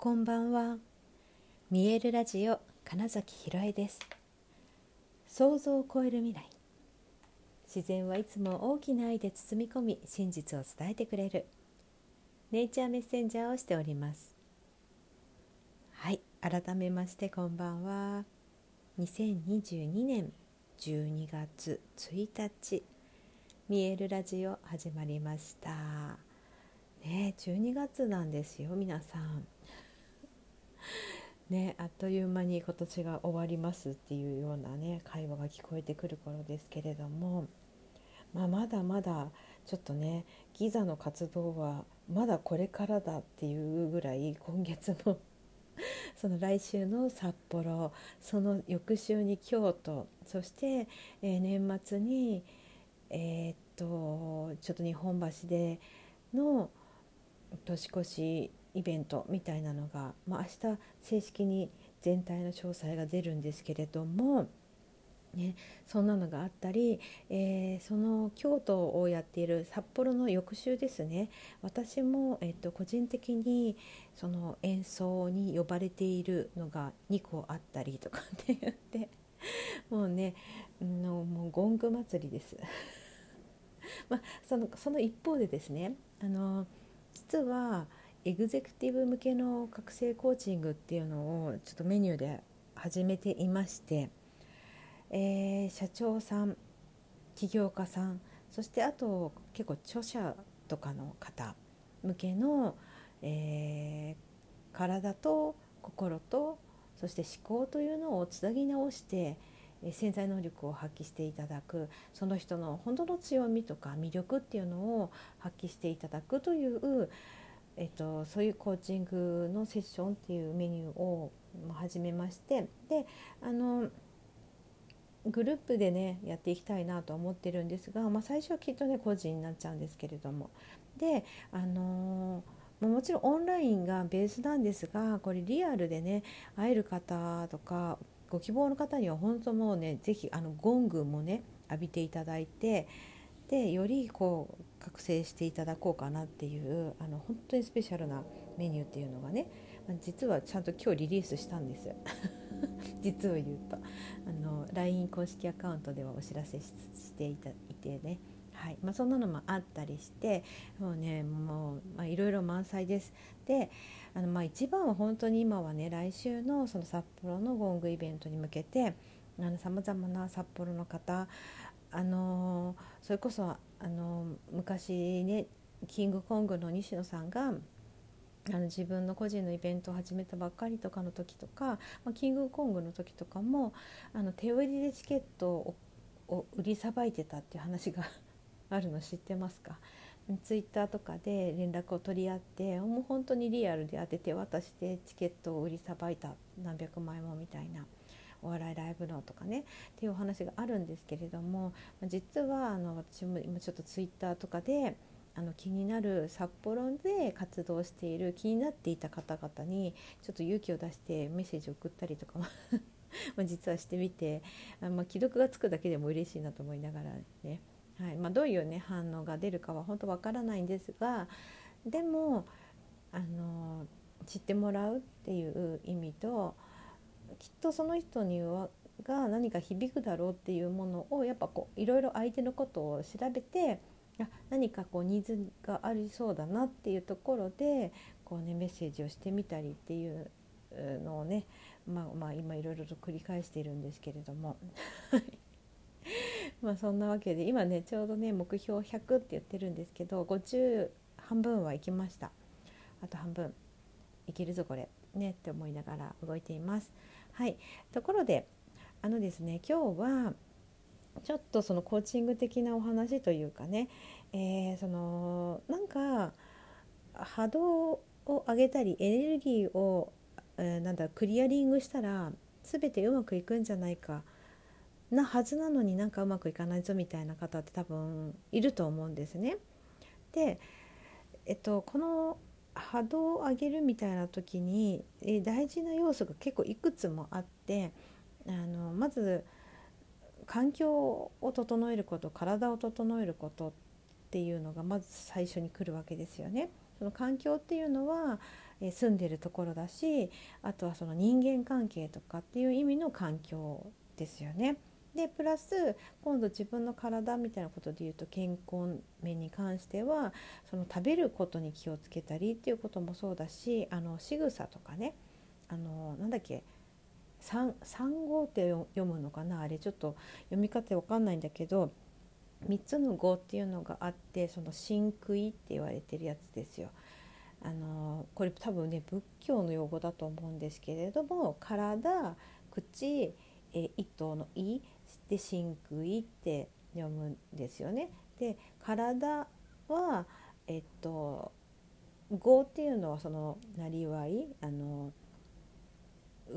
こんばんは。見えるラジオ金崎ひろえです。想像を超える未来。自然はいつも大きな愛で包み込み、真実を伝えてくれる。ネイチャーメッセンジャーをしております。はい、改めましてこんばんは。2022年12月1日、見えるラジオ始まりました。ね、12月なんですよ、皆さん。ね、あっという間に今年が終わりますっていうようなね会話が聞こえてくる頃ですけれども、まあ、まだまだちょっとねギザの活動はまだこれからだっていうぐらい今月の その来週の札幌その翌週に京都そして、え年末にえーっとちょっと日本橋での年越しイベントみたいなのが、まあ、明日正式に全体の詳細が出るんですけれども、ね、そんなのがあったり、えーその京都をやっている札幌の翌週ですね私も、えっと個人的にその演奏に呼ばれているのが2個あったりとかって言ってもうねのもうゴング祭りです。まあ、そのその一方でですねあの実はエグゼクティブ向けの覚醒コーチングっていうのをちょっとメニューで始めていまして、えー社長さん起業家さんそしてあと結構著者とかの方向けの、えー体と心とそして思考というのをつなぎ直して潜在能力を発揮していただくその人の本当の強みとか魅力っていうのを発揮していただくという、えっと、そういうコーチングのセッションっていうメニューを始めましてであのグループでねやっていきたいなと思ってるんですが、まあ、最初はきっとね個人になっちゃうんですけれども。であのもちろんオンラインがベースなんですがこれリアルでね会える方とかご希望の方には本当もうねぜひあのゴングもね浴びていただいてでよりこう覚醒していただこうかなっていうあの本当にスペシャルなメニューっていうのがね実はちゃんと今日リリースしたんです 実を言うと。あの LINE 公式アカウントではお知らせしていたいてね。はい。まあ、そんなのもあったりしてもうねもういろいろ満載です。であのまあ一番は本当に今はね来週のその札幌のゴングイベントに向けてさまざまな札幌の方あのそれこそあの昔ねキングコングの西野さんがあの自分の個人のイベントを始めたばっかりとかの時とか、まあ、キングコングの時とかもあの手売りでチケットをを売りさばいてたっていう話が あるの知ってますか？ツイッターとかで連絡を取り合ってもう本当にリアルで当てて渡してチケットを売りさばいた。何百枚もみたいな。お笑いライブのとかねっていうお話があるんですけれども実はあの私も今ちょっとツイッターとかであの気になる札幌で活動している気になっていた方々にちょっと勇気を出してメッセージを送ったりとかも ま実はしてみて、まあ、既読がつくだけでも嬉しいなと思いながらね、はい。まあ、どういう、ね、反応が出るかは本当わからないんですがでもあの知ってもらうっていう意味ときっとその人にはが何か響くだろうっていうものをやっぱこういろいろ相手のことを調べてあ何かこうニーズがありそうだなっていうところでこう、ね、メッセージをしてみたりっていうのをね、まあ、まあ今いろいろと繰り返しているんですけれども。まあそんなわけで今ねちょうどね目標100って言ってるんですけど50半分は行きました。あと半分。いけるぞこれ。ねって思いながら動いています。はいところであのですね今日はちょっとそのコーチング的なお話というかね、えーそのなんか波動を上げたりエネルギーを、えーなんだクリアリングしたら全てうまくいくんじゃないかなはずなのになんかうまくいかないぞみたいな方って多分いると思うんですね。で、えっと、この波動を上げるみたいな時に、えー大事な要素が結構いくつもあってあのまず環境を整えること体を整えることっていうのがまず最初に来るわけですよね。その環境っていうのは、え住んでるところだしあとはその人間関係とかっていう意味の環境ですよね。でプラス今度自分の体みたいなことで言うと健康面に関してはその食べることに気をつけたりっていうこともそうだしあの仕草とかねあのなんだっけ三号って読むのかな？あれちょっと読み方わかんないんだけど3つの語っていうのがあってその真杭って言われてるやつですよ。あのこれ多分ね仏教の用語だと思うんですけれども体口え糸の「い」で真杭って読むんですよね。で体はえっと語っていうのはそのなりわいあの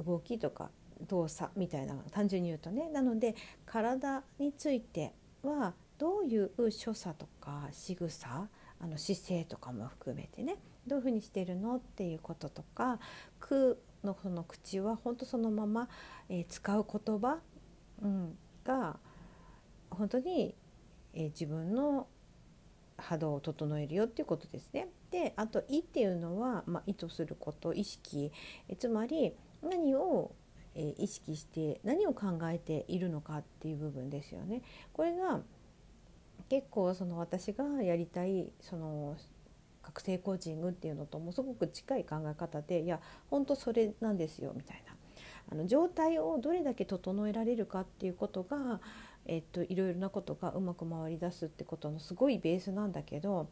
動きとか動作みたいな単純に言うとねなので体についてはどういう所作とか仕草あの姿勢とかも含めてねどういうふうにしてるのっていうこととか「く」のその口は本当そのまま、えー、使う言葉、うん、が本当に、えー、自分の波動を整えるよっていうことですね。であと「意」っていうのは、まあ、意図すること意識えつまり何をえ意識して何を考えているのかっていう部分ですよね。これが結構その私がやりたいその覚醒コーチングっていうのともすごく近い考え方でいや本当それなんですよみたいなあの状態をどれだけ整えられるかっていうことが、えっと、いろいろなことがうまく回り出すってことのすごいベースなんだけど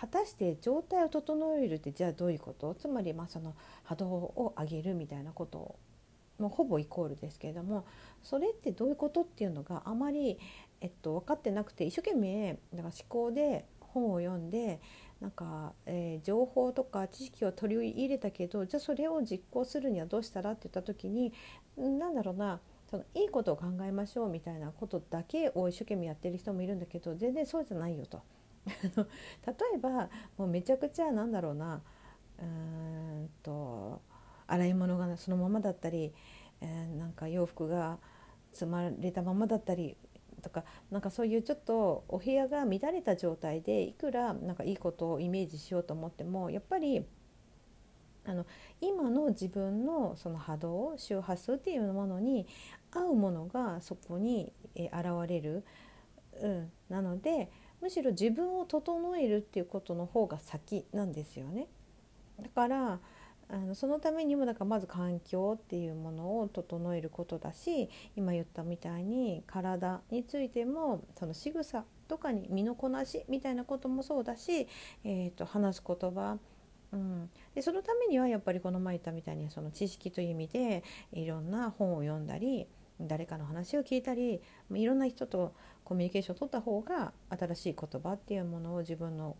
果たして状態を整えるってじゃあどういうこと？つまりまあその波動を上げるみたいなこともうほぼイコールですけれどもそれってどういうことっていうのがあまり、えっと、分かってなくて一生懸命だから思考で本を読んでなんか、えー、情報とか知識を取り入れたけどじゃあそれを実行するにはどうしたらって言った時に何だろうなそのいいことを考えましょうみたいなことだけを一生懸命やってる人もいるんだけど全然そうじゃないよと。例えばもうめちゃくちゃなんだろうなうんと洗い物がそのままだったり、えー、なんか洋服が積まれたままだったりとかなんかそういうちょっとお部屋が乱れた状態でいくらなんかいいことをイメージしようと思ってもやっぱりあの今の自分のその波動周波数っていうものに合うものがそこに現れる、うん、なのでむしろ自分を整えるっていうことの方が先なんですよね。だからあのそのためにもだからまず環境っていうものを整えることだし今言ったみたいに体についてもその仕草とかに身のこなしみたいなこともそうだし、えー、と話す言葉うん、でそのためにはやっぱりこの前言ったみたいにその知識という意味でいろんな本を読んだり誰かの話を聞いたりいろんな人とコミュニケーションを取った方が新しい言葉っていうものを自分の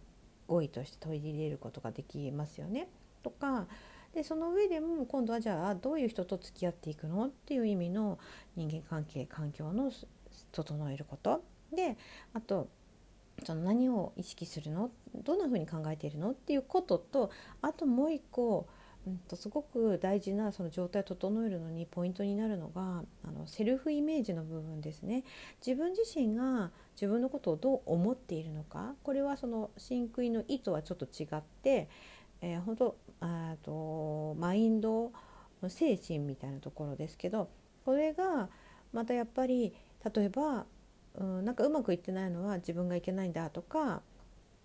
語彙として取り入れることができますよね。とかでその上でも今度はじゃあどういう人と付き合っていくのっていう意味の人間関係環境の整えること。であとその何を意識するの？どんなふうに考えているのっていうこととあともう一個、うんと、すごく大事なその状態を整えるのにポイントになるのがあのセルフイメージの部分ですね。自分自身が自分のことをどう思っているのか。これはその真空の意図はちょっと違って、えー、本当あとマインド精神みたいなところですけどこれがまたやっぱり例えば、うん、なんかうまくいってないのは自分がいけないんだとか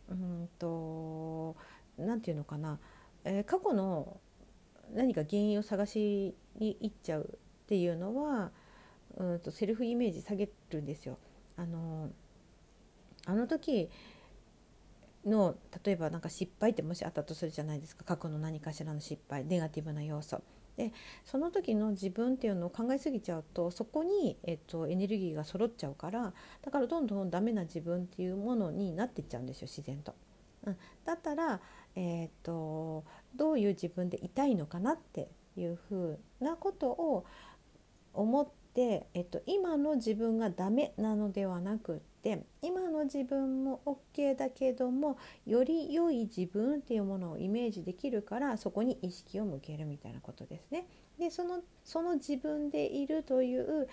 うんと何て言うのかな、えー、過去の何か原因を探しに行っちゃうっていうのはうんとセルフイメージ下げるんですよ。あのあの時の例えば何か失敗ってもしあったとするじゃないですか。過去の何かしらの失敗。ネガティブな要素。でその時の自分っていうのを考えすぎちゃうとそこに、えっと、エネルギーが揃っちゃうからだからどんどんダメな自分っていうものになってっちゃうんですよ自然と。うん、だったら、えー、っとどういう自分でいたいのかなっていうふうなことを思って、えっと、今の自分がダメなのではなくって今の自分も OK だけどもより良い自分っていうものをイメージできるからそこに意識を向けるみたいなことですね。でそのその自分でいるという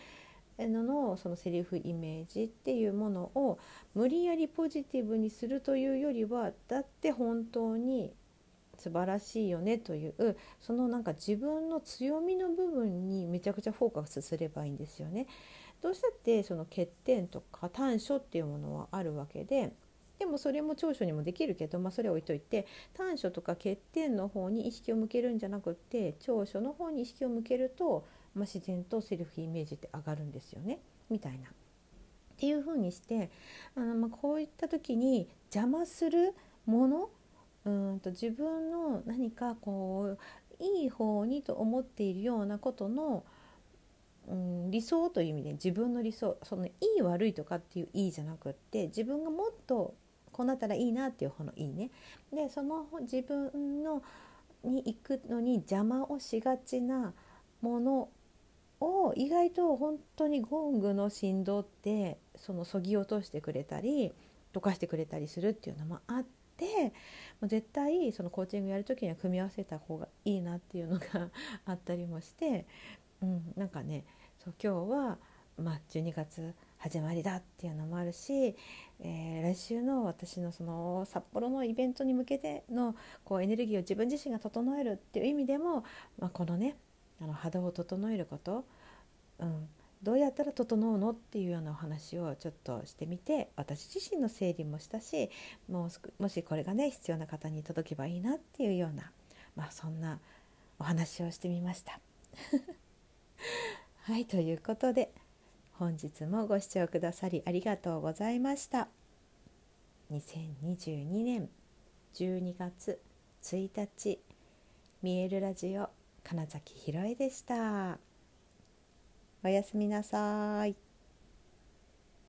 ののそのセリフイメージっていうものを無理やりポジティブにするというよりはだって本当に素晴らしいよねというそのなんか自分の強みの部分にめちゃくちゃフォーカスすればいいんですよね。どうしたってその欠点とか短所っていうものはあるわけででもそれも長所にもできるけど、まあ、それは置いといて短所とか欠点の方に意識を向けるんじゃなくって長所の方に意識を向けると、まあ、自然とセルフイメージって上がるんですよねみたいな。っていうふうにしてあの、まあ、こういった時に邪魔するものうんと自分の何かこういい方にと思っているようなことの、うん、理想という意味で自分の理想そのいい悪いとかっていういいじゃなくって自分がもっとこうなったらいいなっていう方のいいね。でその自分のに行くのに邪魔をしがちなものを意外と本当にゴングの振動ってそのそぎ落としてくれたり溶かしてくれたりするっていうのもあってもう絶対そのコーチングやる時には組み合わせた方がいいなっていうのがあったりもして、うん、なんかねそう今日は、まあ、12月始まりだっていうのもあるし、えー、来週の私のその札幌のイベントに向けてのこうエネルギーを自分自身が整えるっていう意味でも、まあ、このねあの波動を整えること、うん、どうやったら整うのっていうようなお話をちょっとしてみて私自身の整理もしたしもうもしこれがね必要な方に届けばいいなっていうような、まあ、そんなお話をしてみました。はいということで本日もご視聴くださりありがとうございました。2022年12月1日見えるラジオ金崎ひろえでした。おやすみなさい。